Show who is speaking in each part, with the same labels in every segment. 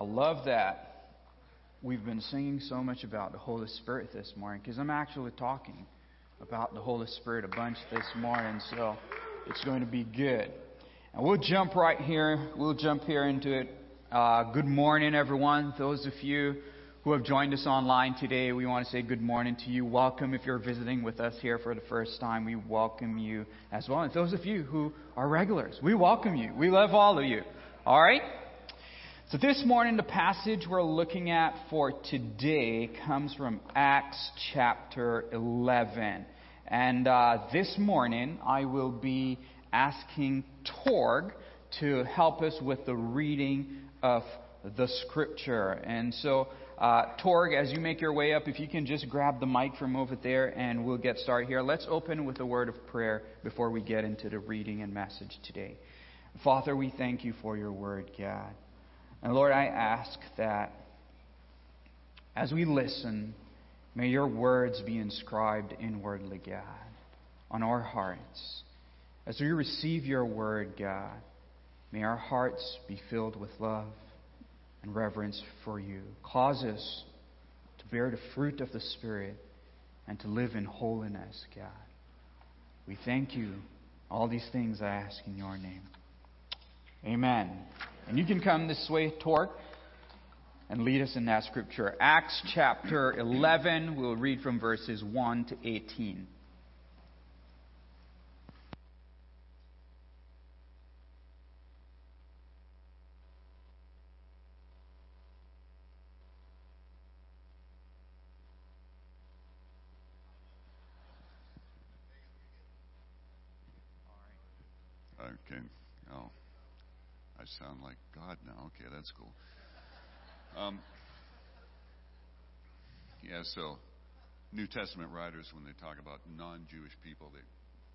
Speaker 1: I love that we've been singing so much about the Holy Spirit this morning because I'm actually talking about the Holy Spirit a bunch this morning, so it's going to be good. And we'll jump right here. We'll jump here into it. Uh, good morning, everyone. Those of you who have joined us online today, we want to say good morning to you. Welcome if you're visiting with us here for the first time. We welcome you as well. And those of you who are regulars, we welcome you. We love all of you. All right? So, this morning, the passage we're looking at for today comes from Acts chapter 11. And uh, this morning, I will be asking Torg to help us with the reading of the scripture. And so, uh, Torg, as you make your way up, if you can just grab the mic from over there and we'll get started here. Let's open with a word of prayer before we get into the reading and message today. Father, we thank you for your word, God. And Lord, I ask that as we listen, may your words be inscribed inwardly, God, on our hearts. As we receive your word, God, may our hearts be filled with love and reverence for you. Cause us to bear the fruit of the Spirit and to live in holiness, God. We thank you. All these things I ask in your name. Amen. And you can come this way, Tork, and lead us in that scripture. Acts chapter 11, we'll read from verses 1 to 18.
Speaker 2: Okay. Oh, I sound like God now. Okay, that's cool. Um, yeah, so New Testament writers, when they talk about non Jewish people, they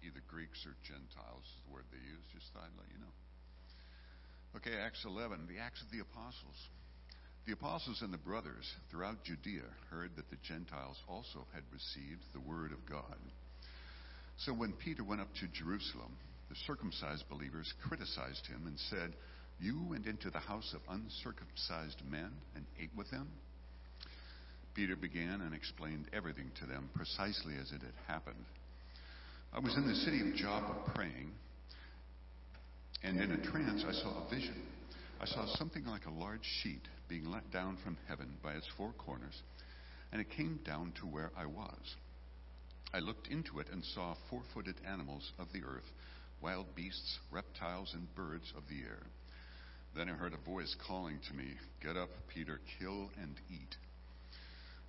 Speaker 2: either Greeks or Gentiles is the word they use. Just thought I'd let you know. Okay, Acts 11, the Acts of the Apostles. The apostles and the brothers throughout Judea heard that the Gentiles also had received the word of God. So when Peter went up to Jerusalem, the circumcised believers criticized him and said, You went into the house of uncircumcised men and ate with them? Peter began and explained everything to them precisely as it had happened. I was in the city of Joppa praying, and in a trance I saw a vision. I saw something like a large sheet being let down from heaven by its four corners, and it came down to where I was. I looked into it and saw four footed animals of the earth, wild beasts, reptiles, and birds of the air. Then I heard a voice calling to me, Get up, Peter, kill and eat.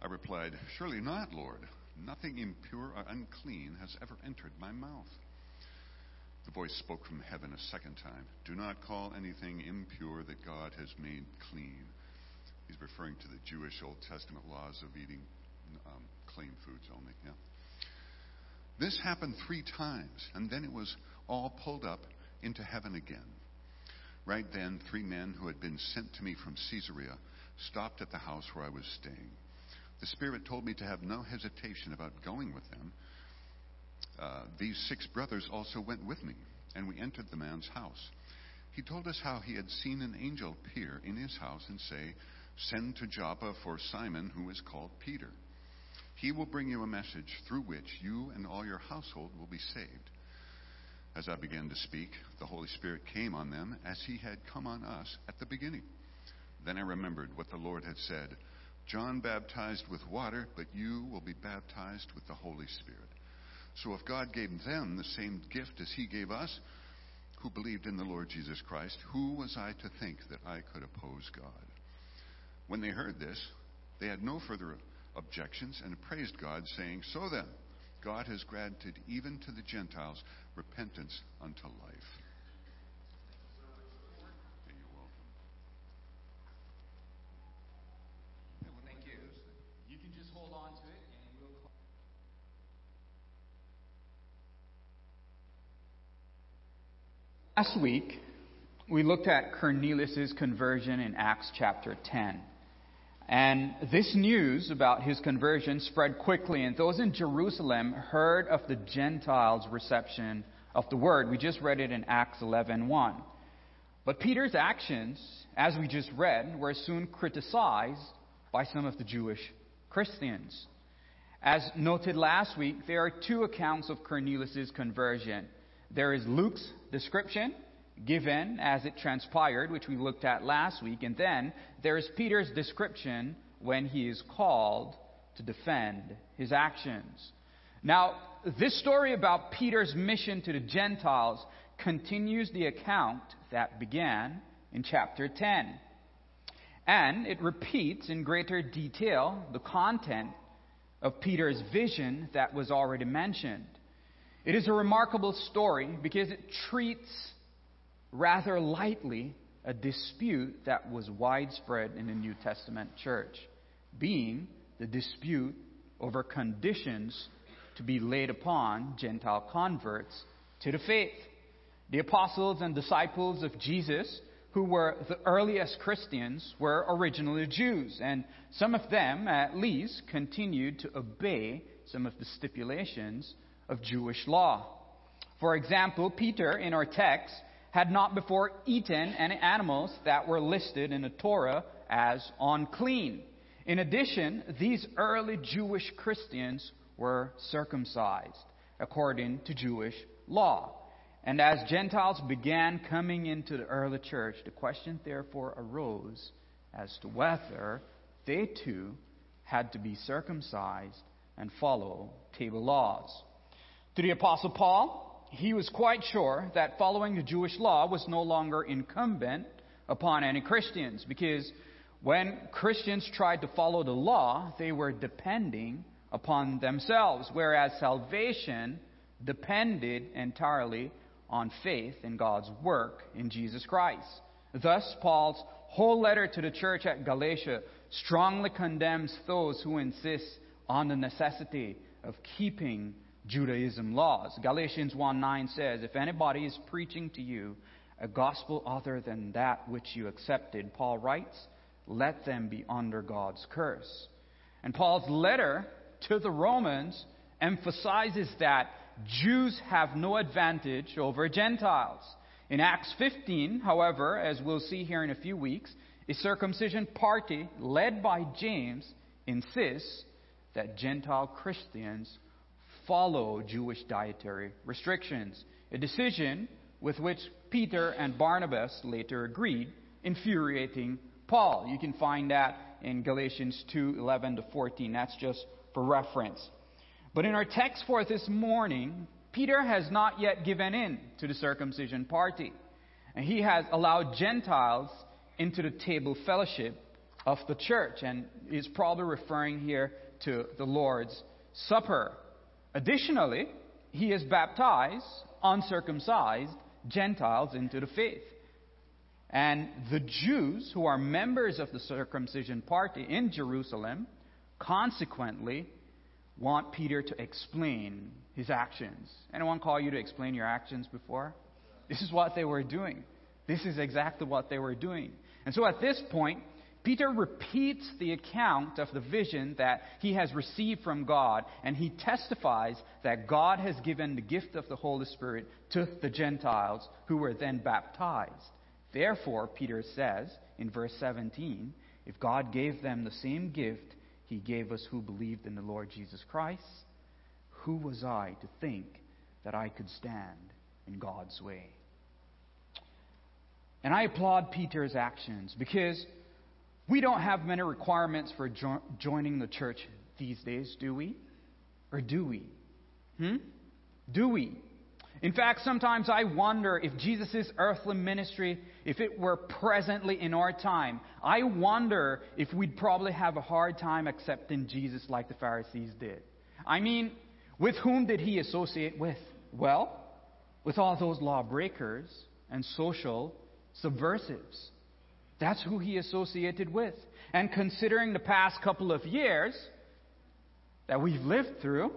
Speaker 2: I replied, Surely not, Lord. Nothing impure or unclean has ever entered my mouth. The voice spoke from heaven a second time Do not call anything impure that God has made clean. He's referring to the Jewish Old Testament laws of eating um, clean foods only. Yeah. This happened three times, and then it was all pulled up into heaven again. Right then, three men who had been sent to me from Caesarea stopped at the house where I was staying. The Spirit told me to have no hesitation about going with them. Uh, these six brothers also went with me, and we entered the man's house. He told us how he had seen an angel appear in his house and say, Send to Joppa for Simon, who is called Peter. He will bring you a message through which you and all your household will be saved. As I began to speak, the Holy Spirit came on them as he had come on us at the beginning. Then I remembered what the Lord had said John baptized with water, but you will be baptized with the Holy Spirit. So if God gave them the same gift as he gave us, who believed in the Lord Jesus Christ, who was I to think that I could oppose God? When they heard this, they had no further objections and praised God, saying, So then, God has granted even to the Gentiles repentance unto life.
Speaker 1: Thank you. You can just hold on to it and we'll. Last week, we looked at Cornelius' conversion in Acts chapter 10. And this news about his conversion spread quickly, and those in Jerusalem heard of the Gentiles' reception of the word. We just read it in Acts 11:1. But Peter's actions, as we just read, were soon criticized by some of the Jewish Christians. As noted last week, there are two accounts of Cornelius' conversion. There is Luke's description, given as it transpired, which we looked at last week, and then there is Peter's description when he is called to defend his actions. Now, this story about Peter's mission to the Gentiles continues the account that began in chapter 10. And it repeats in greater detail the content of Peter's vision that was already mentioned. It is a remarkable story because it treats rather lightly a dispute that was widespread in the New Testament church, being the dispute over conditions to be laid upon Gentile converts to the faith. The apostles and disciples of Jesus, who were the earliest Christians, were originally Jews, and some of them, at least, continued to obey some of the stipulations of Jewish law. For example, Peter, in our text, had not before eaten any animals that were listed in the Torah as unclean. In addition, these early Jewish Christians were circumcised according to Jewish law. And as Gentiles began coming into the early church, the question therefore arose as to whether they too had to be circumcised and follow table laws. To the Apostle Paul, he was quite sure that following the Jewish law was no longer incumbent upon any Christians because when Christians tried to follow the law, they were depending upon themselves, whereas salvation depended entirely on faith in God's work in Jesus Christ. Thus, Paul's whole letter to the church at Galatia strongly condemns those who insist on the necessity of keeping Judaism laws. Galatians 1 9 says, If anybody is preaching to you a gospel other than that which you accepted, Paul writes, let them be under God's curse. And Paul's letter to the Romans emphasizes that Jews have no advantage over Gentiles. In Acts 15, however, as we'll see here in a few weeks, a circumcision party led by James insists that Gentile Christians follow Jewish dietary restrictions, a decision with which Peter and Barnabas later agreed, infuriating Paul. You can find that in Galatians 2 11 to 14. That's just for reference. But in our text for this morning, Peter has not yet given in to the circumcision party. And he has allowed Gentiles into the table fellowship of the church. And he's probably referring here to the Lord's Supper. Additionally, he has baptized uncircumcised Gentiles into the faith. And the Jews, who are members of the circumcision party in Jerusalem, consequently want Peter to explain his actions. Anyone call you to explain your actions before? This is what they were doing. This is exactly what they were doing. And so at this point, Peter repeats the account of the vision that he has received from God, and he testifies that God has given the gift of the Holy Spirit to the Gentiles who were then baptized. Therefore, Peter says in verse 17, if God gave them the same gift he gave us who believed in the Lord Jesus Christ, who was I to think that I could stand in God's way? And I applaud Peter's actions because we don't have many requirements for jo- joining the church these days, do we? Or do we? Hmm? Do we? In fact, sometimes I wonder if Jesus' earthly ministry, if it were presently in our time, I wonder if we'd probably have a hard time accepting Jesus like the Pharisees did. I mean, with whom did he associate with? Well, with all those lawbreakers and social subversives. That's who he associated with. And considering the past couple of years that we've lived through,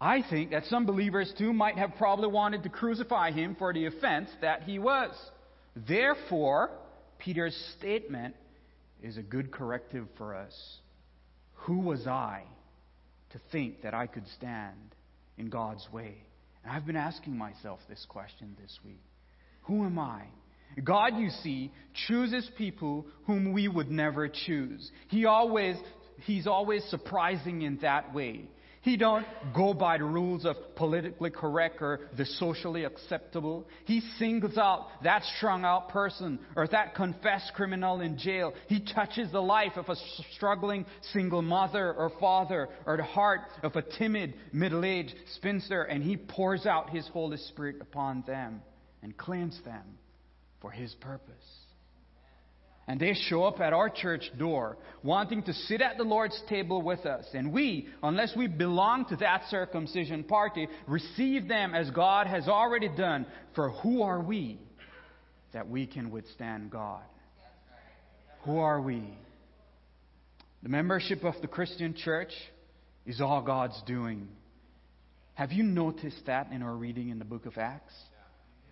Speaker 1: I think that some believers too might have probably wanted to crucify him for the offense that he was. Therefore, Peter's statement is a good corrective for us. Who was I to think that I could stand in God's way? And I've been asking myself this question this week. Who am I? God, you see, chooses people whom we would never choose. He always, he's always surprising in that way. He don't go by the rules of politically correct or the socially acceptable. He singles out that strung out person or that confessed criminal in jail. He touches the life of a struggling single mother or father or the heart of a timid middle-aged spinster and he pours out his Holy Spirit upon them and cleans them for his purpose. And they show up at our church door wanting to sit at the Lord's table with us. And we, unless we belong to that circumcision party, receive them as God has already done. For who are we that we can withstand God? Who are we? The membership of the Christian church is all God's doing. Have you noticed that in our reading in the book of Acts?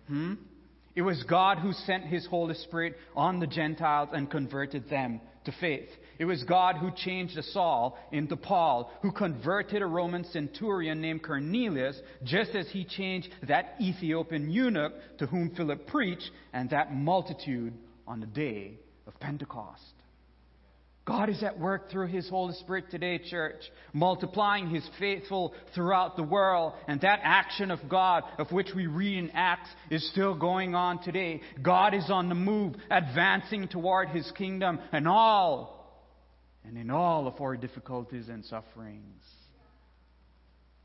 Speaker 1: Hmm? It was God who sent His Holy Spirit on the Gentiles and converted them to faith. It was God who changed Saul into Paul, who converted a Roman centurion named Cornelius, just as he changed that Ethiopian eunuch to whom Philip preached and that multitude on the day of Pentecost. God is at work through His Holy Spirit today, church, multiplying His faithful throughout the world. And that action of God, of which we read in Acts, is still going on today. God is on the move, advancing toward His kingdom, and all, and in all of our difficulties and sufferings.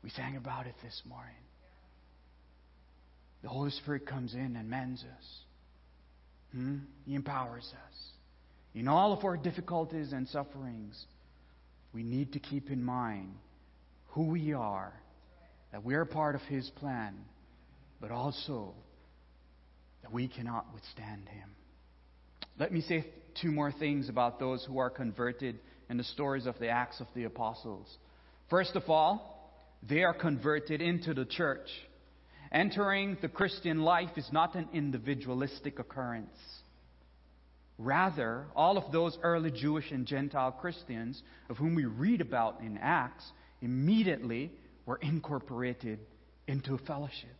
Speaker 1: We sang about it this morning. The Holy Spirit comes in and mends us. Hmm? He empowers us. In all of our difficulties and sufferings, we need to keep in mind who we are, that we are part of His plan, but also that we cannot withstand Him. Let me say two more things about those who are converted in the stories of the Acts of the Apostles. First of all, they are converted into the church. Entering the Christian life is not an individualistic occurrence. Rather, all of those early Jewish and Gentile Christians of whom we read about in Acts immediately were incorporated into a fellowship.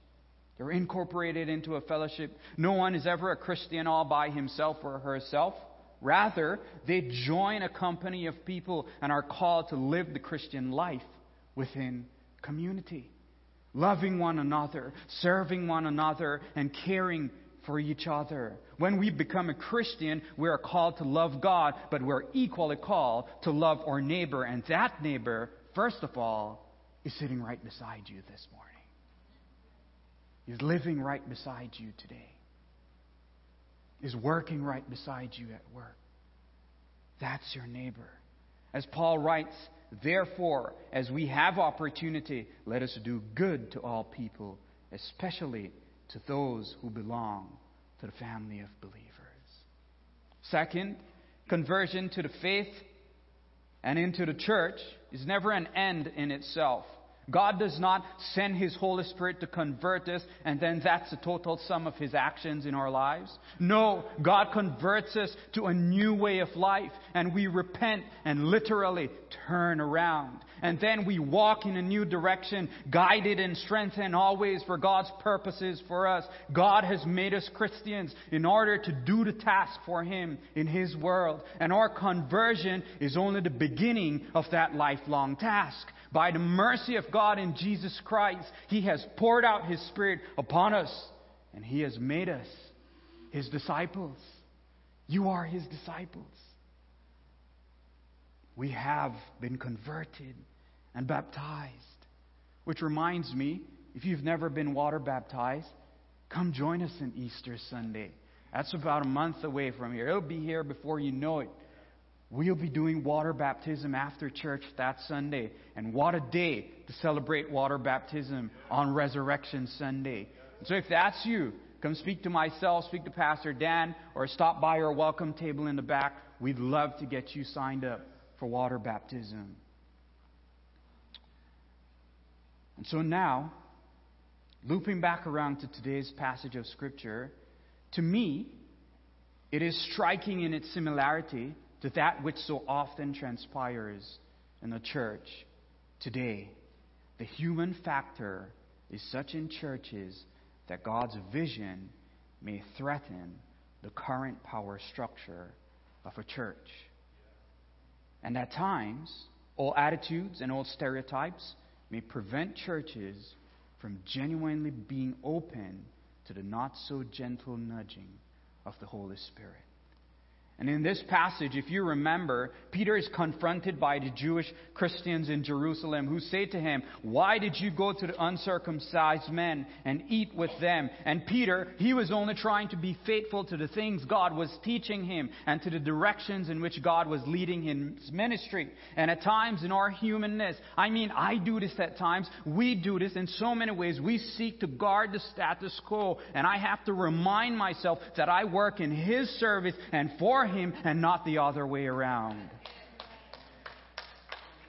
Speaker 1: They're incorporated into a fellowship. No one is ever a Christian all by himself or herself. Rather, they join a company of people and are called to live the Christian life within community. Loving one another, serving one another, and caring for each other. When we become a Christian, we are called to love God, but we're equally called to love our neighbor. And that neighbor, first of all, is sitting right beside you this morning. Is living right beside you today. Is working right beside you at work. That's your neighbor. As Paul writes, therefore, as we have opportunity, let us do good to all people, especially to those who belong to the family of believers. Second, conversion to the faith and into the church is never an end in itself. God does not send His Holy Spirit to convert us, and then that's the total sum of His actions in our lives. No, God converts us to a new way of life, and we repent and literally turn around. And then we walk in a new direction, guided and strengthened always for God's purposes for us. God has made us Christians in order to do the task for Him in His world. And our conversion is only the beginning of that lifelong task. By the mercy of God in Jesus Christ, He has poured out His Spirit upon us, and He has made us His disciples. You are His disciples. We have been converted and baptized. Which reminds me, if you've never been water baptized, come join us on Easter Sunday. That's about a month away from here. It'll be here before you know it. We'll be doing water baptism after church that Sunday. And what a day to celebrate water baptism on Resurrection Sunday. So if that's you, come speak to myself, speak to Pastor Dan, or stop by our welcome table in the back. We'd love to get you signed up for water baptism. And so now, looping back around to today's passage of Scripture, to me, it is striking in its similarity to that which so often transpires in the church today. The human factor is such in churches that God's vision may threaten the current power structure of a church. And at times, old attitudes and old stereotypes may prevent churches from genuinely being open to the not so gentle nudging of the Holy Spirit. And in this passage, if you remember, Peter is confronted by the Jewish Christians in Jerusalem who say to him, Why did you go to the uncircumcised men and eat with them? And Peter, he was only trying to be faithful to the things God was teaching him and to the directions in which God was leading his ministry. And at times in our humanness, I mean, I do this at times, we do this in so many ways. We seek to guard the status quo. And I have to remind myself that I work in his service and for him and not the other way around.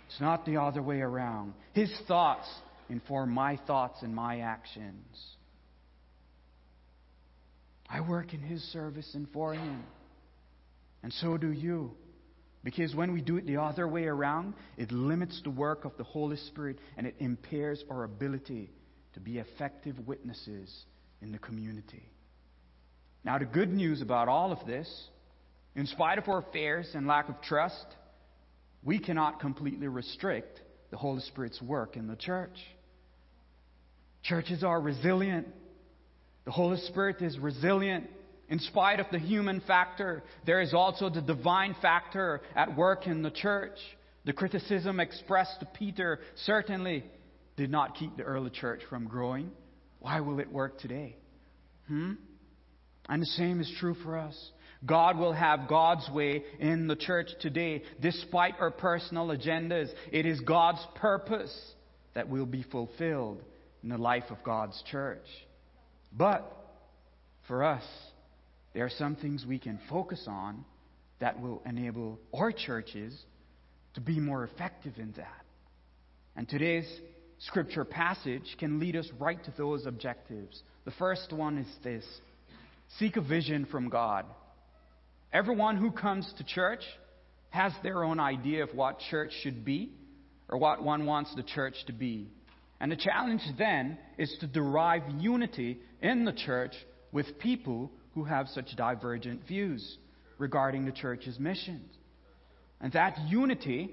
Speaker 1: It's not the other way around. His thoughts inform my thoughts and my actions. I work in His service and for Him. And so do you. Because when we do it the other way around, it limits the work of the Holy Spirit and it impairs our ability to be effective witnesses in the community. Now, the good news about all of this in spite of our fears and lack of trust, we cannot completely restrict the Holy Spirit's work in the church. Churches are resilient. The Holy Spirit is resilient. In spite of the human factor, there is also the divine factor at work in the church. The criticism expressed to Peter certainly did not keep the early church from growing. Why will it work today? Hmm? And the same is true for us. God will have God's way in the church today, despite our personal agendas. It is God's purpose that will be fulfilled in the life of God's church. But for us, there are some things we can focus on that will enable our churches to be more effective in that. And today's scripture passage can lead us right to those objectives. The first one is this seek a vision from God. Everyone who comes to church has their own idea of what church should be or what one wants the church to be. And the challenge then is to derive unity in the church with people who have such divergent views regarding the church's missions. And that unity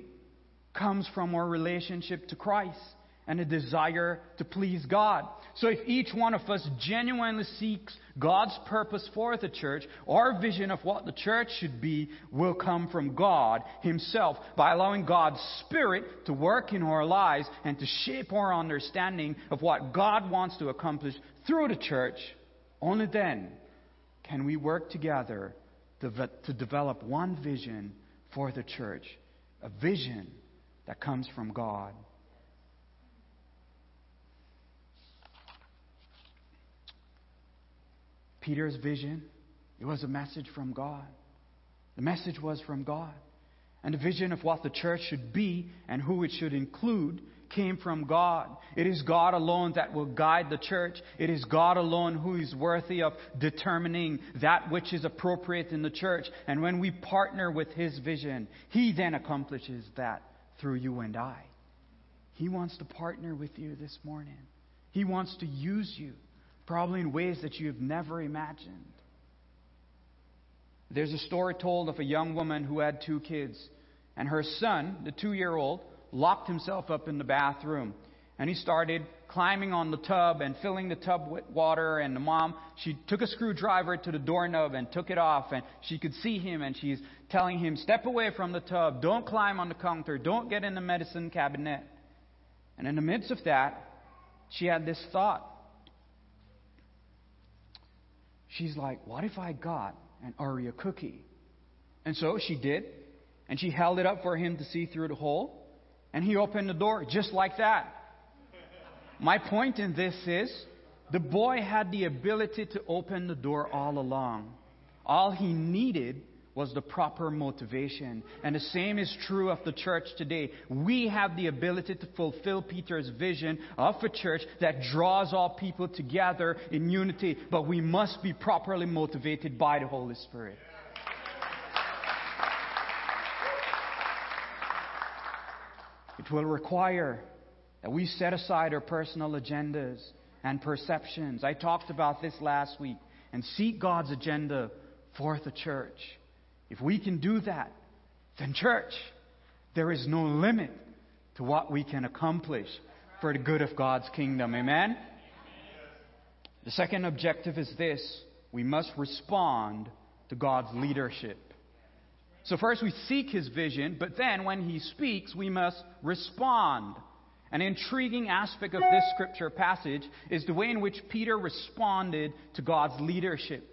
Speaker 1: comes from our relationship to Christ and a desire to please God. So if each one of us genuinely seeks God's purpose for the church, our vision of what the church should be will come from God Himself by allowing God's Spirit to work in our lives and to shape our understanding of what God wants to accomplish through the church. Only then can we work together to, develop one vision for the church, a vision that comes from God. Peter's vision, it was a message from God. The message was from God. And the vision of what the church should be and who it should include came from God. It is God alone that will guide the church. It is God alone who is worthy of determining that which is appropriate in the church. And when we partner with His vision, He then accomplishes that through you and I. He wants to partner with you this morning. He wants to use you probably in ways that you have never imagined. There's a story told of a young woman who had two kids, and her son, the two year old, locked himself up in the bathroom. And he started climbing on the tub and filling the tub with water. And the mom, she took a screwdriver to the doorknob and took it off. And she could see him, and she's telling him, Step away from the tub. Don't climb on the counter. Don't get in the medicine cabinet. And in the midst of that, she had this thought she's like, What if I got an Oreo cookie? And so she did, and she held it up for him to see through the hole, and he opened the door just like that. My point in this is the boy had the ability to open the door all along. All he needed was the proper motivation. And the same is true of the church today. We have the ability to fulfill Peter's vision of a church that draws all people together in unity, but we must be properly motivated by the Holy Spirit. It will require that we set aside our personal agendas and perceptions. I talked about this last week and seek God's agenda for the church. If we can do that, then, church, there is no limit to what we can accomplish for the good of God's kingdom. Amen? The second objective is this we must respond to God's leadership. So, first we seek his vision, but then when he speaks, we must respond. An intriguing aspect of this scripture passage is the way in which Peter responded to God's leadership.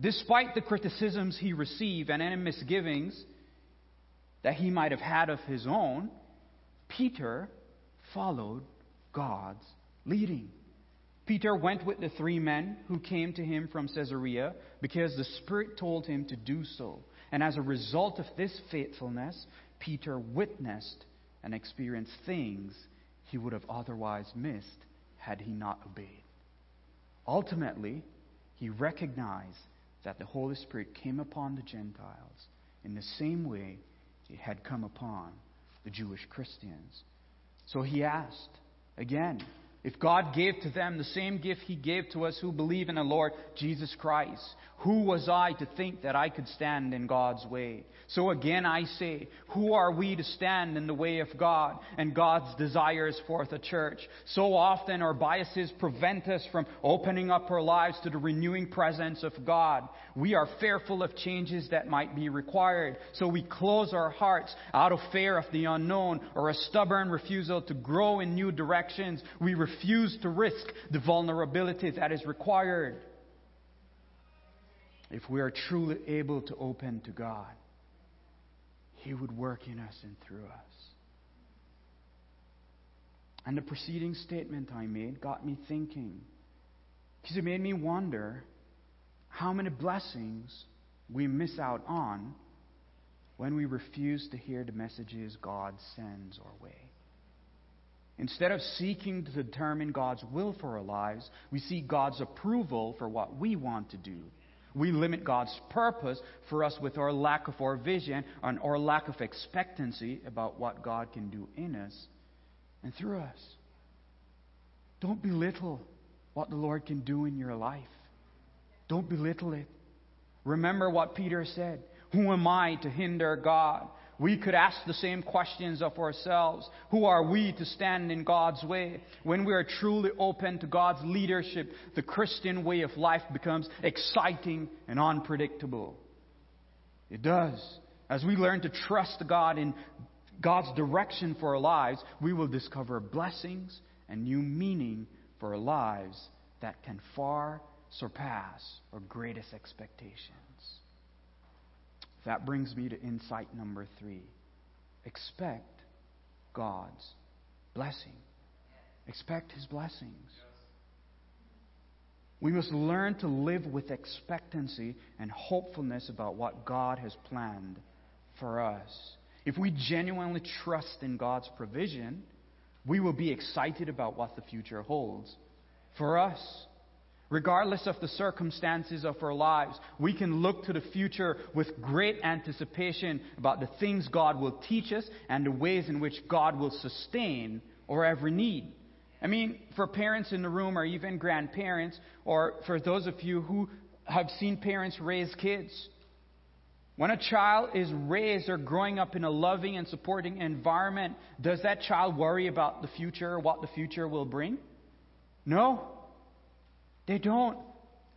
Speaker 1: Despite the criticisms he received and any misgivings that he might have had of his own, Peter followed God's leading. Peter went with the three men who came to him from Caesarea because the Spirit told him to do so. And as a result of this faithfulness, Peter witnessed and experienced things he would have otherwise missed had he not obeyed. Ultimately, he recognized that the Holy Spirit came upon the Gentiles in the same way it had come upon the Jewish Christians. So he asked again, if God gave to them the same gift He gave to us who believe in the Lord Jesus Christ, who was I to think that I could stand in God's way? So again I say, who are we to stand in the way of God and God's desires for the church? So often our biases prevent us from opening up our lives to the renewing presence of God. We are fearful of changes that might be required, so we close our hearts out of fear of the unknown or a stubborn refusal to grow in new directions. We refuse to risk the vulnerability that is required if we are truly able to open to God. He would work in us and through us. And the preceding statement I made got me thinking, because it made me wonder how many blessings we miss out on when we refuse to hear the messages God sends our way. Instead of seeking to determine God's will for our lives, we seek God's approval for what we want to do. We limit God's purpose for us with our lack of our vision and our lack of expectancy about what God can do in us and through us. Don't belittle what the Lord can do in your life. Don't belittle it. Remember what Peter said Who am I to hinder God? We could ask the same questions of ourselves. Who are we to stand in God's way? When we are truly open to God's leadership, the Christian way of life becomes exciting and unpredictable. It does. As we learn to trust God in God's direction for our lives, we will discover blessings and new meaning for our lives that can far surpass our greatest expectations. That brings me to insight number three expect God's blessing. Expect His blessings. We must learn to live with expectancy and hopefulness about what God has planned for us. If we genuinely trust in God's provision, we will be excited about what the future holds for us. Regardless of the circumstances of our lives, we can look to the future with great anticipation about the things God will teach us and the ways in which God will sustain our every need. I mean, for parents in the room or even grandparents, or for those of you who have seen parents raise kids, when a child is raised or growing up in a loving and supporting environment, does that child worry about the future or what the future will bring? No. They don't.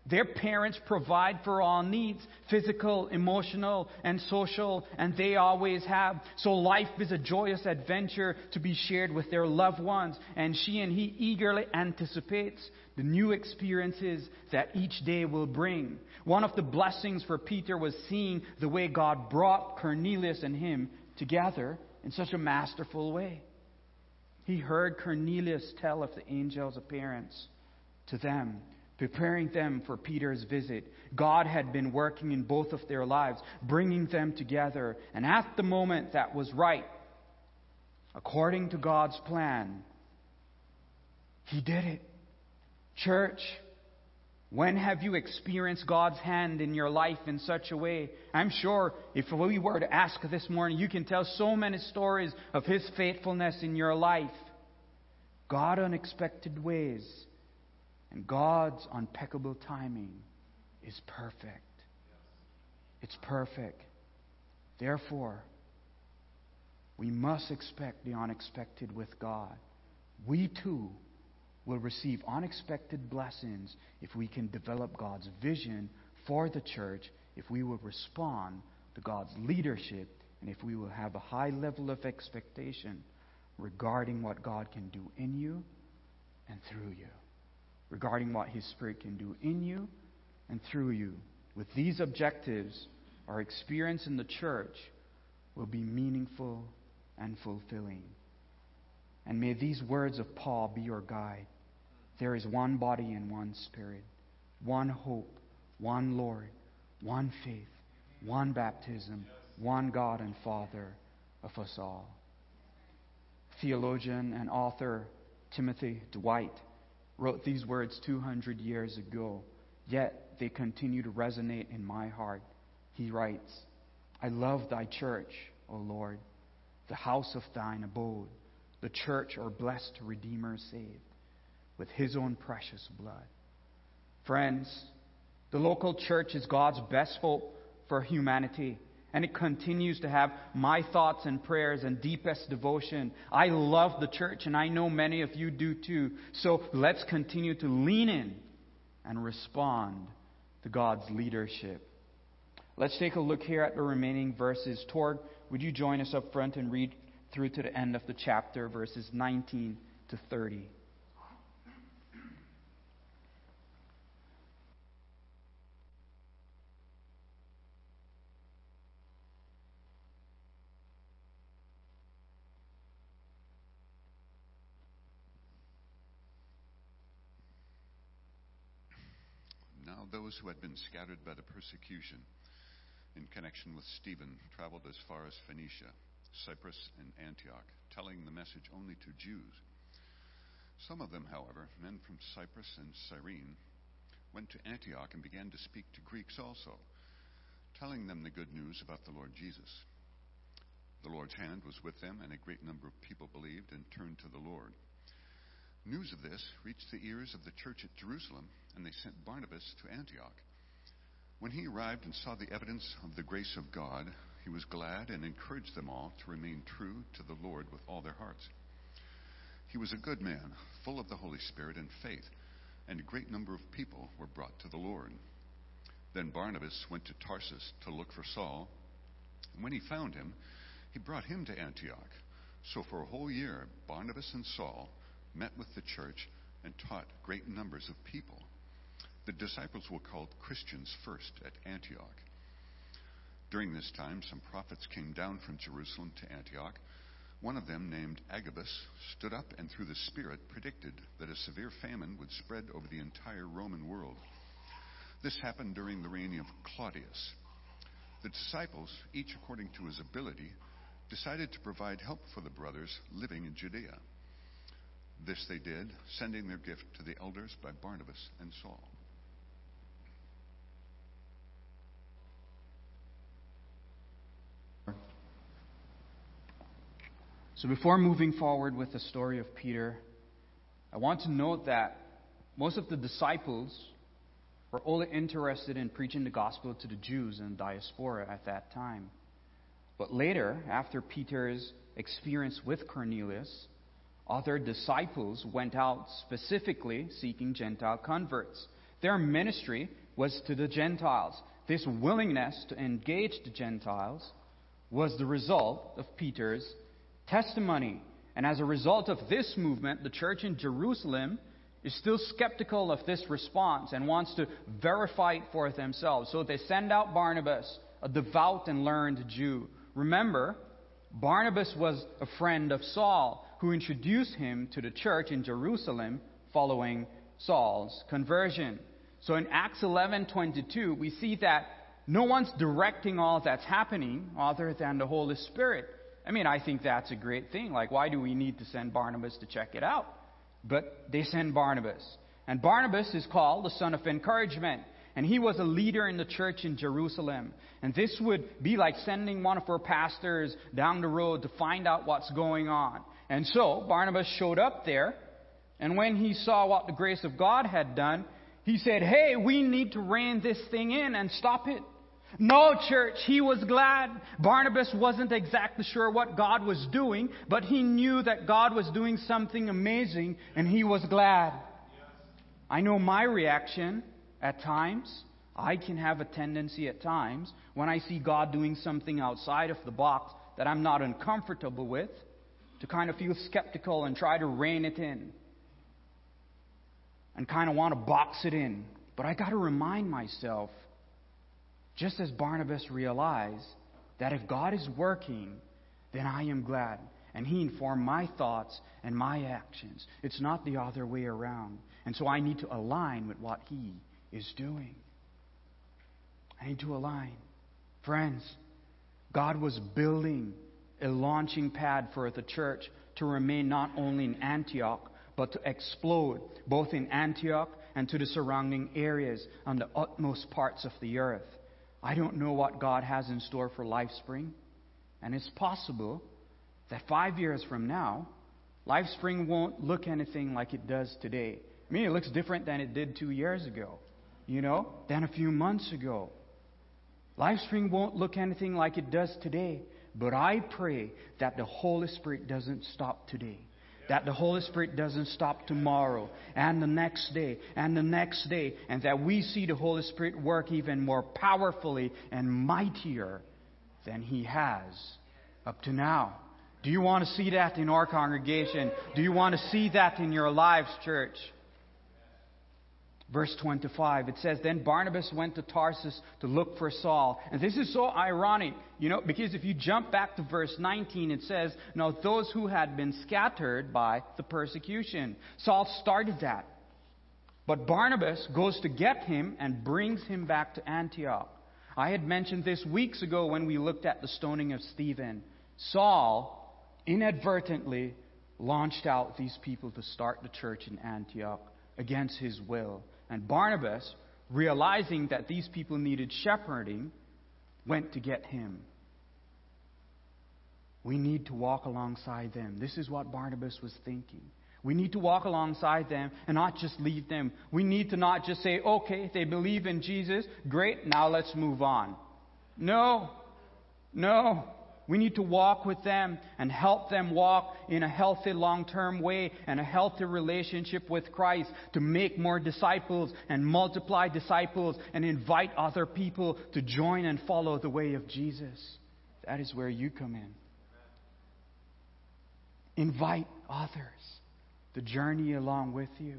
Speaker 1: Their parents provide for all needs physical, emotional, and social, and they always have. So life is a joyous adventure to be shared with their loved ones, and she and he eagerly anticipates the new experiences that each day will bring. One of the blessings for Peter was seeing the way God brought Cornelius and him together in such a masterful way. He heard Cornelius tell of the angel's appearance to them preparing them for Peter's visit. God had been working in both of their lives, bringing them together. And at the moment that was right, according to God's plan, He did it. Church, when have you experienced God's hand in your life in such a way? I'm sure if we were to ask this morning, you can tell so many stories of His faithfulness in your life. God unexpected ways and God's impeccable timing is perfect. It's perfect. Therefore, we must expect the unexpected with God. We too will receive unexpected blessings if we can develop God's vision for the church, if we will respond to God's leadership, and if we will have a high level of expectation regarding what God can do in you and through you, regarding what His Spirit can do in you and through you. With these objectives, our experience in the church will be meaningful and fulfilling. And may these words of Paul be your guide. There is one body and one spirit, one hope, one Lord, one faith, one baptism, one God and Father of us all. Theologian and author Timothy Dwight wrote these words 200 years ago, yet they continue to resonate in my heart. He writes, I love thy church, O Lord, the house of thine abode, the church or blessed Redeemer saved with his own precious blood. Friends, the local church is God's best hope for humanity. And it continues to have my thoughts and prayers and deepest devotion. I love the church, and I know many of you do too. So let's continue to lean in and respond to God's leadership. Let's take a look here at the remaining verses. Toward, would you join us up front and read through to the end of the chapter, verses 19 to 30?
Speaker 2: Those who had been scattered by the persecution in connection with Stephen traveled as far as Phoenicia, Cyprus, and Antioch, telling the message only to Jews. Some of them, however, men from Cyprus and Cyrene, went to Antioch and began to speak to Greeks also, telling them the good news about the Lord Jesus. The Lord's hand was with them, and a great number of people believed and turned to the Lord. News of this reached the ears of the church at Jerusalem, and they sent Barnabas to Antioch. When he arrived and saw the evidence of the grace of God, he was glad and encouraged them all to remain true to the Lord with all their hearts. He was a good man, full of the Holy Spirit and faith, and a great number of people were brought to the Lord. Then Barnabas went to Tarsus to look for Saul. And when he found him, he brought him to Antioch. So for a whole year, Barnabas and Saul met with the church, and taught great numbers of people. The disciples were called Christians first at Antioch. During this time, some prophets came down from Jerusalem to Antioch. One of them, named Agabus, stood up and through the Spirit predicted that a severe famine would spread over the entire Roman world. This happened during the reign of Claudius. The disciples, each according to his ability, decided to provide help for the brothers living in Judea. This they did, sending their gift to the elders by Barnabas and Saul.
Speaker 1: So, before moving forward with the story of Peter, I want to note that most of the disciples were only interested in preaching the gospel to the Jews in diaspora at that time. But later, after Peter's experience with Cornelius, other disciples went out specifically seeking Gentile converts. Their ministry was to the Gentiles. This willingness to engage the Gentiles was the result of Peter's testimony. And as a result of this movement, the church in Jerusalem is still skeptical of this response and wants to verify it for themselves. So they send out Barnabas, a devout and learned Jew. Remember, Barnabas was a friend of Saul who introduced him to the church in Jerusalem following Saul's conversion. So in Acts 11:22, we see that no one's directing all that's happening other than the Holy Spirit. I mean, I think that's a great thing. Like, why do we need to send Barnabas to check it out? But they send Barnabas. And Barnabas is called the son of encouragement. And he was a leader in the church in Jerusalem. And this would be like sending one of our pastors down the road to find out what's going on. And so Barnabas showed up there, and when he saw what the grace of God had done, He said, Hey, we need to rein this thing in and stop it. No, church, he was glad. Barnabas wasn't exactly sure what God was doing, but he knew that God was doing something amazing, and he was glad. I know my reaction at times. I can have a tendency at times when I see God doing something outside of the box that I'm not uncomfortable with to kind of feel skeptical and try to rein it in and kind of want to box it in. But I got to remind myself just as Barnabas realized that if God is working, then I am glad. And he informed my thoughts and my actions. It's not the other way around. And so I need to align with what he is doing. I need to align. Friends, God was building a launching pad for the church to remain not only in Antioch, but to explode both in Antioch and to the surrounding areas on the utmost parts of the earth. I don't know what God has in store for LifeSpring, and it's possible that five years from now, LifeSpring won't look anything like it does today. I mean, it looks different than it did two years ago, you know, than a few months ago. LifeSpring won't look anything like it does today, but I pray that the Holy Spirit doesn't stop today that the Holy Spirit doesn't stop tomorrow and the next day and the next day, and that we see the Holy Spirit work even more powerfully and mightier than He has up to now. Do you want to see that in our congregation? Do you want to see that in your lives, church? Verse 25, it says, Then Barnabas went to Tarsus to look for Saul. And this is so ironic, you know, because if you jump back to verse 19, it says, Now those who had been scattered by the persecution. Saul started that. But Barnabas goes to get him and brings him back to Antioch. I had mentioned this weeks ago when we looked at the stoning of Stephen. Saul inadvertently launched out these people to start the church in Antioch against his will. And Barnabas, realizing that these people needed shepherding, went to get him. We need to walk alongside them. This is what Barnabas was thinking. We need to walk alongside them and not just leave them. We need to not just say, okay, they believe in Jesus, great, now let's move on. No, no. We need to walk with them and help them walk in a healthy long term way and a healthy relationship with Christ to make more disciples and multiply disciples and invite other people to join and follow the way of Jesus. That is where you come in. Invite others to journey along with you.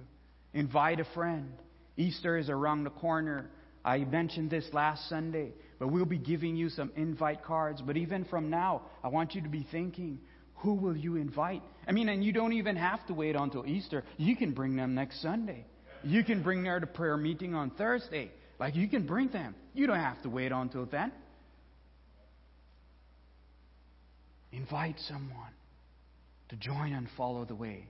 Speaker 1: Invite a friend. Easter is around the corner. I mentioned this last Sunday, but we'll be giving you some invite cards. But even from now, I want you to be thinking, who will you invite? I mean, and you don't even have to wait until Easter. You can bring them next Sunday. You can bring them to prayer meeting on Thursday. Like, you can bring them. You don't have to wait until then. Invite someone to join and follow the way.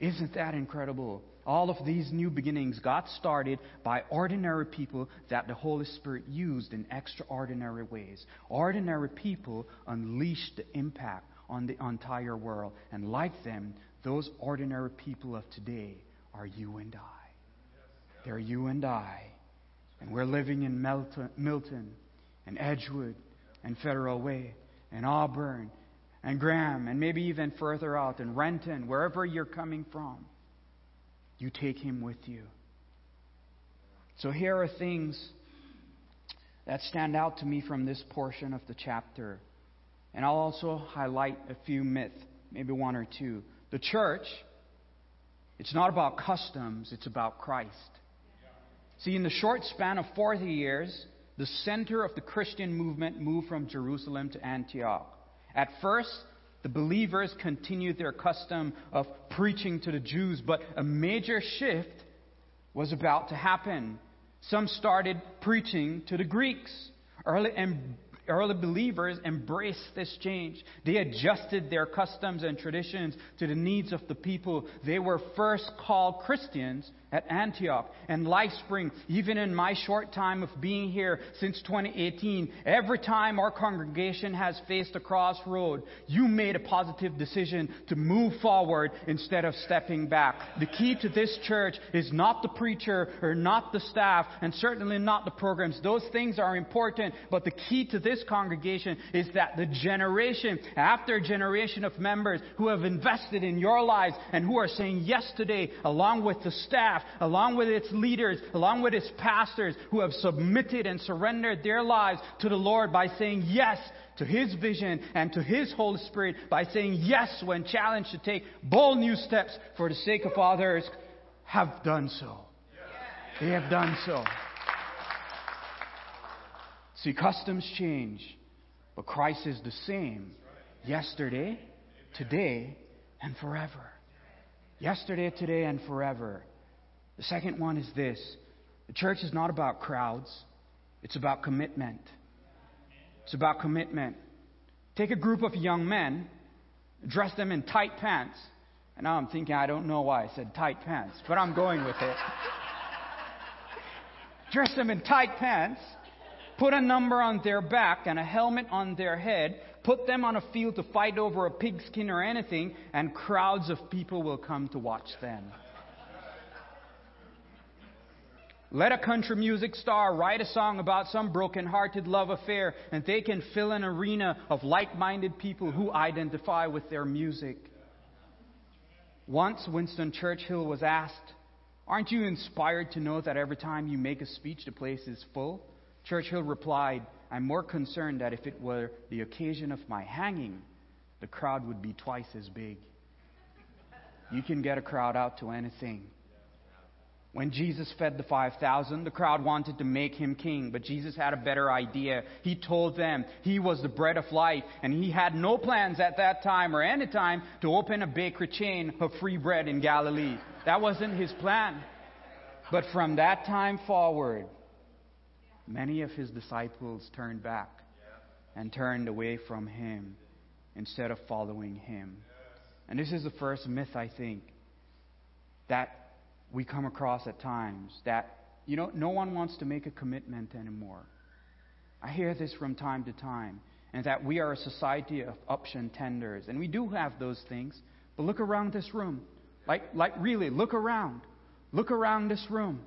Speaker 1: Isn't that incredible? All of these new beginnings got started by ordinary people that the Holy Spirit used in extraordinary ways. Ordinary people unleashed the impact on the entire world. And like them, those ordinary people of today are you and I. They're you and I. And we're living in Milton, and Edgewood and Federal Way and Auburn and Graham and maybe even further out in Renton, wherever you're coming from you take him with you. So here are things that stand out to me from this portion of the chapter. And I'll also highlight a few myths, maybe one or two. The church, it's not about customs, it's about Christ. See, in the short span of 40 years, the center of the Christian movement moved from Jerusalem to Antioch. At first, the believers continued their custom of preaching to the Jews, but a major shift was about to happen. Some started preaching to the Greeks. Early, and early believers embraced this change. They adjusted their customs and traditions to the needs of the people. They were first called Christians at Antioch and LifeSpring, even in my short time of being here since 2018, every time our congregation has faced a crossroad, you made a positive decision to move forward instead of stepping back. The key to this church is not the preacher or not the staff and certainly not the programs. Those things are important, but the key to this congregation is that the generation after generation of members who have invested in your lives and who are saying yes today, along with the staff, along with its leaders, along with its pastors who have submitted and surrendered their lives to the Lord by saying yes to His vision and to His Holy Spirit, by saying yes when challenged to take bold new steps for the sake of others, have done so. They have done so. See, customs change, but Christ is the same yesterday, today, and forever. Yesterday, today, and forever. The second one is this the church is not about crowds, it's about commitment. It's about commitment. Take a group of young men, dress them in tight pants. And now I'm thinking, I don't know why I said tight pants, but I'm going with it. dress them in tight pants, put a number on their back and a helmet on their head, put them on a field to fight over a pigskin or anything, and crowds of people will come to watch them. Let a country music star write a song about some broken-hearted love affair, and they can fill an arena of like-minded people who identify with their music. Once Winston Churchill was asked, Aren't you inspired to know that every time you make a speech, the place is full? Churchill replied, I'm more concerned that if it were the occasion of my hanging, the crowd would be twice as big. You can get a crowd out to anything. When Jesus fed the 5,000, the crowd wanted to make him king, but Jesus had a better idea. He told them he was the bread of life, and he had no plans at that time or any time to open a bakery chain of free bread in Galilee. That wasn't his plan. But from that time forward, many of his disciples turned back and turned away from him instead of following him. And this is the first myth, I think, that we come across at times that, you know, no one wants to make a commitment anymore. I hear this from time to time, and that we are a society of option tenders. And we do have those things, but look around this room. Like, like really, look around. Look around this room.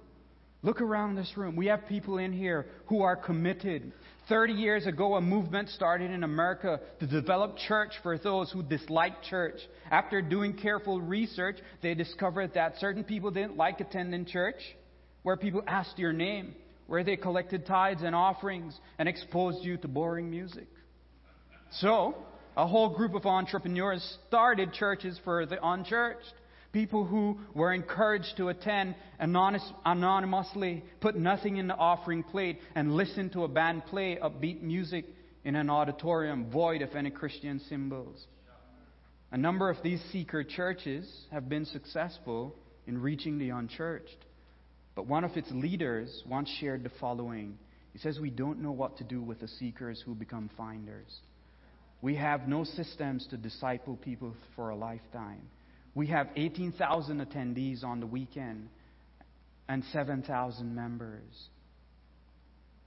Speaker 1: Look around this room. We have people in here who are committed. 30 years ago, a movement started in America to develop church for those who dislike church. After doing careful research, they discovered that certain people didn't like attending church, where people asked your name, where they collected tithes and offerings, and exposed you to boring music. So, a whole group of entrepreneurs started churches for the unchurched. People who were encouraged to attend anonymously, put nothing in the offering plate, and listen to a band play upbeat music in an auditorium void of any Christian symbols. A number of these seeker churches have been successful in reaching the unchurched. But one of its leaders once shared the following. He says, We don't know what to do with the seekers who become finders. We have no systems to disciple people for a lifetime. We have 18,000 attendees on the weekend and 7,000 members.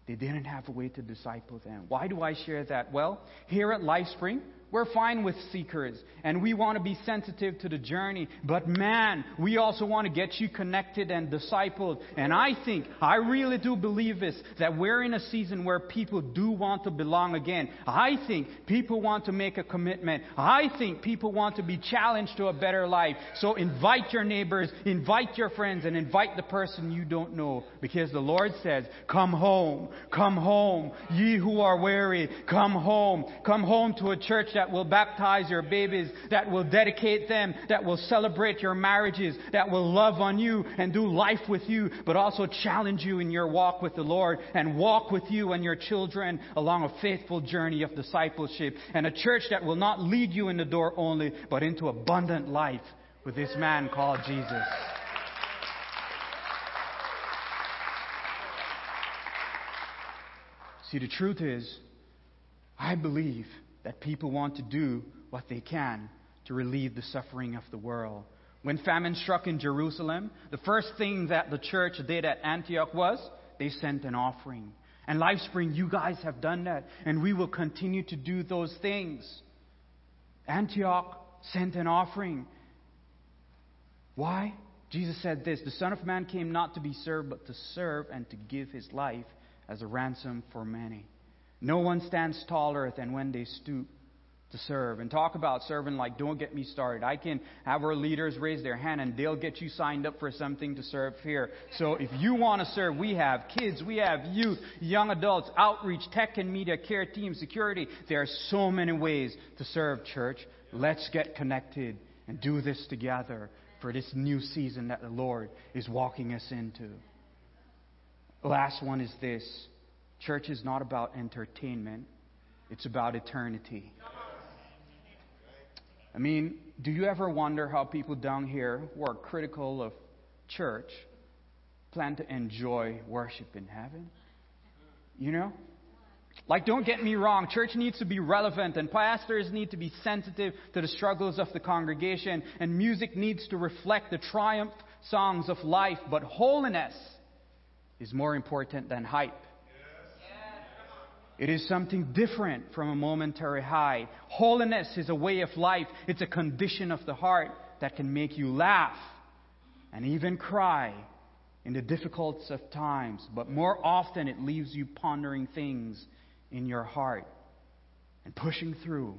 Speaker 1: They didn't have a way to disciple them. Why do I share that? Well, here at LifeSpring, we're fine with seekers and we want to be sensitive to the journey. But man, we also want to get you connected and discipled. And I think, I really do believe this, that we're in a season where people do want to belong again. I think people want to make a commitment. I think people want to be challenged to a better life. So invite your neighbors, invite your friends, and invite the person you don't know. Because the Lord says, come home, come home, ye who are weary, come home, come home to a church that will baptize your babies, that will dedicate them, that will celebrate your marriages, that will love on you and do life with you, but also challenge you in your walk with the Lord and walk with you and your children along a faithful journey of discipleship. And a church that will not lead you in the door only, but into abundant life with this man called Jesus. See, the truth is, I believe that people want to do what they can to relieve the suffering of the world. When famine struck in Jerusalem, the first thing that the church did at Antioch was they sent an offering. And LifeSpring, you guys have done that, and we will continue to do those things. Antioch sent an offering. Why? Jesus said this The Son of Man came not to be served, but to serve and to give his life as a ransom for many. No one stands taller than when they stoop to serve. And talk about serving like, don't get me started. I can have our leaders raise their hand and they'll get you signed up for something to serve here. So if you want to serve, we have kids, we have youth, young adults, outreach, tech and media, care team, security. There are so many ways to serve church. Let's get connected and do this together for this new season that the Lord is walking us into. Last one is this. Church is not about entertainment. It's about eternity. I mean, do you ever wonder how people down here who are critical of church plan to enjoy worship in heaven? You know? Like, don't get me wrong, church needs to be relevant, and pastors need to be sensitive to the struggles of the congregation, and music needs to reflect the triumph songs of life, but holiness is more important than hype. It is something different from a momentary high. Holiness is a way of life. It's a condition of the heart that can make you laugh and even cry in the difficulties of times. But more often, it leaves you pondering things in your heart and pushing through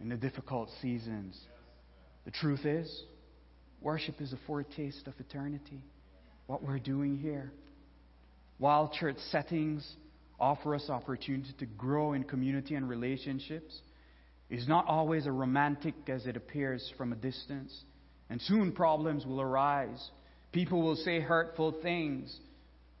Speaker 1: in the difficult seasons. The truth is, worship is a foretaste of eternity. What we're doing here. While church settings offer us opportunity to grow in community and relationships is not always as romantic as it appears from a distance. And soon problems will arise. People will say hurtful things.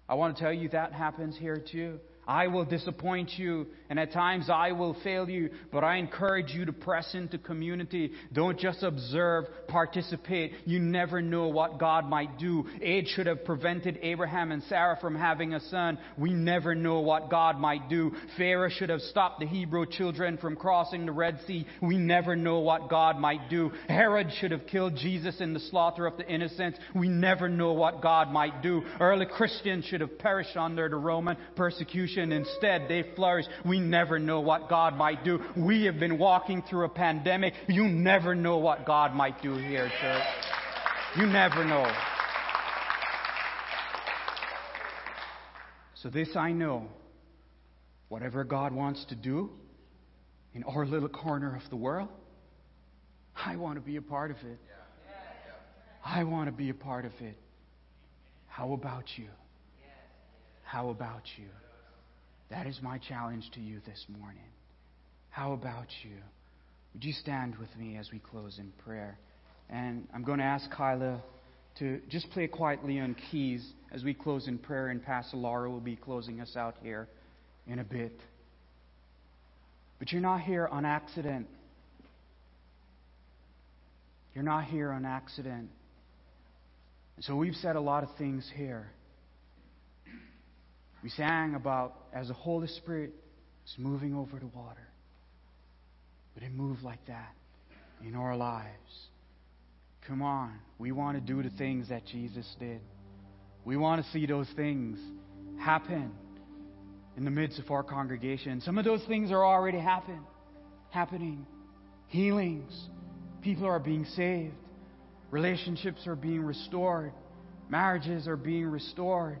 Speaker 1: I want to tell you that happens here too. I will disappoint you, and at times I will fail you, but I encourage you to press into community. Don't just observe, participate. You never know what God might do. Age should have prevented Abraham and Sarah from having a son. We never know what God might do. Pharaoh should have stopped the Hebrew children from crossing the Red Sea. We never know what God might do. Herod should have killed Jesus in the slaughter of the innocents. We never know what God might do. Early Christians should have perished under the Roman persecution Instead, they flourished. We never know what God might do. We have been walking through a pandemic. You never know what God might do here, church. You never know. So, this I know. Whatever God wants to do in our little corner of the world, I want to be a part of it. I want to be a part of it. How about you? How about you? That is my challenge to you this morning. How about you? Would you stand with me as we close in prayer? And I'm going to ask Kyla to just play quietly on keys as we close in prayer, and Pastor Laura will be closing us out here in a bit. But you're not here on accident. You're not here on accident. And so we've said a lot of things here. We sang about as the Holy Spirit is moving over the water. But it moved like that in our lives. Come on. We want to do the things that Jesus did. We want to see those things happen in the midst of our congregation. Some of those things are already happen, happening. Healings. People are being saved. Relationships are being restored. Marriages are being restored.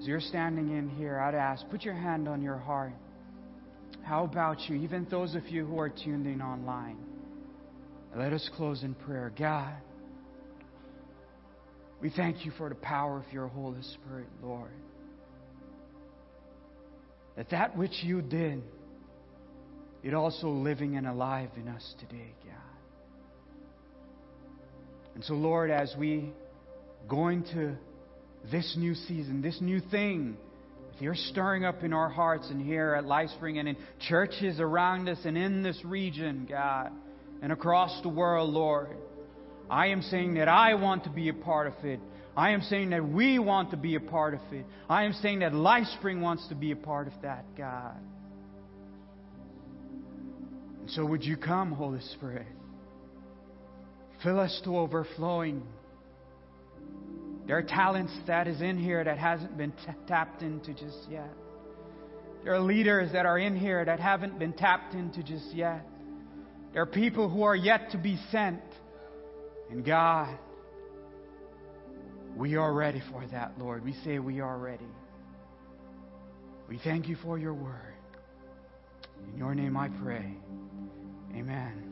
Speaker 1: As you're standing in here, I'd ask, put your hand on your heart. How about you, even those of you who are tuned in online? Let us close in prayer. God, we thank you for the power of your Holy Spirit, Lord. That that which you did, it also living and alive in us today, God. And so, Lord, as we going to this new season, this new thing if you're stirring up in our hearts and here at LifeSpring and in churches around us and in this region, God, and across the world, Lord. I am saying that I want to be a part of it. I am saying that we want to be a part of it. I am saying that LifeSpring wants to be a part of that, God. And so would you come, Holy Spirit? Fill us to overflowing. There are talents that is in here that hasn't been t- tapped into just yet. There are leaders that are in here that haven't been tapped into just yet. There are people who are yet to be sent. And God, we are ready for that, Lord. We say we are ready. We thank you for your word. In your name I pray. Amen.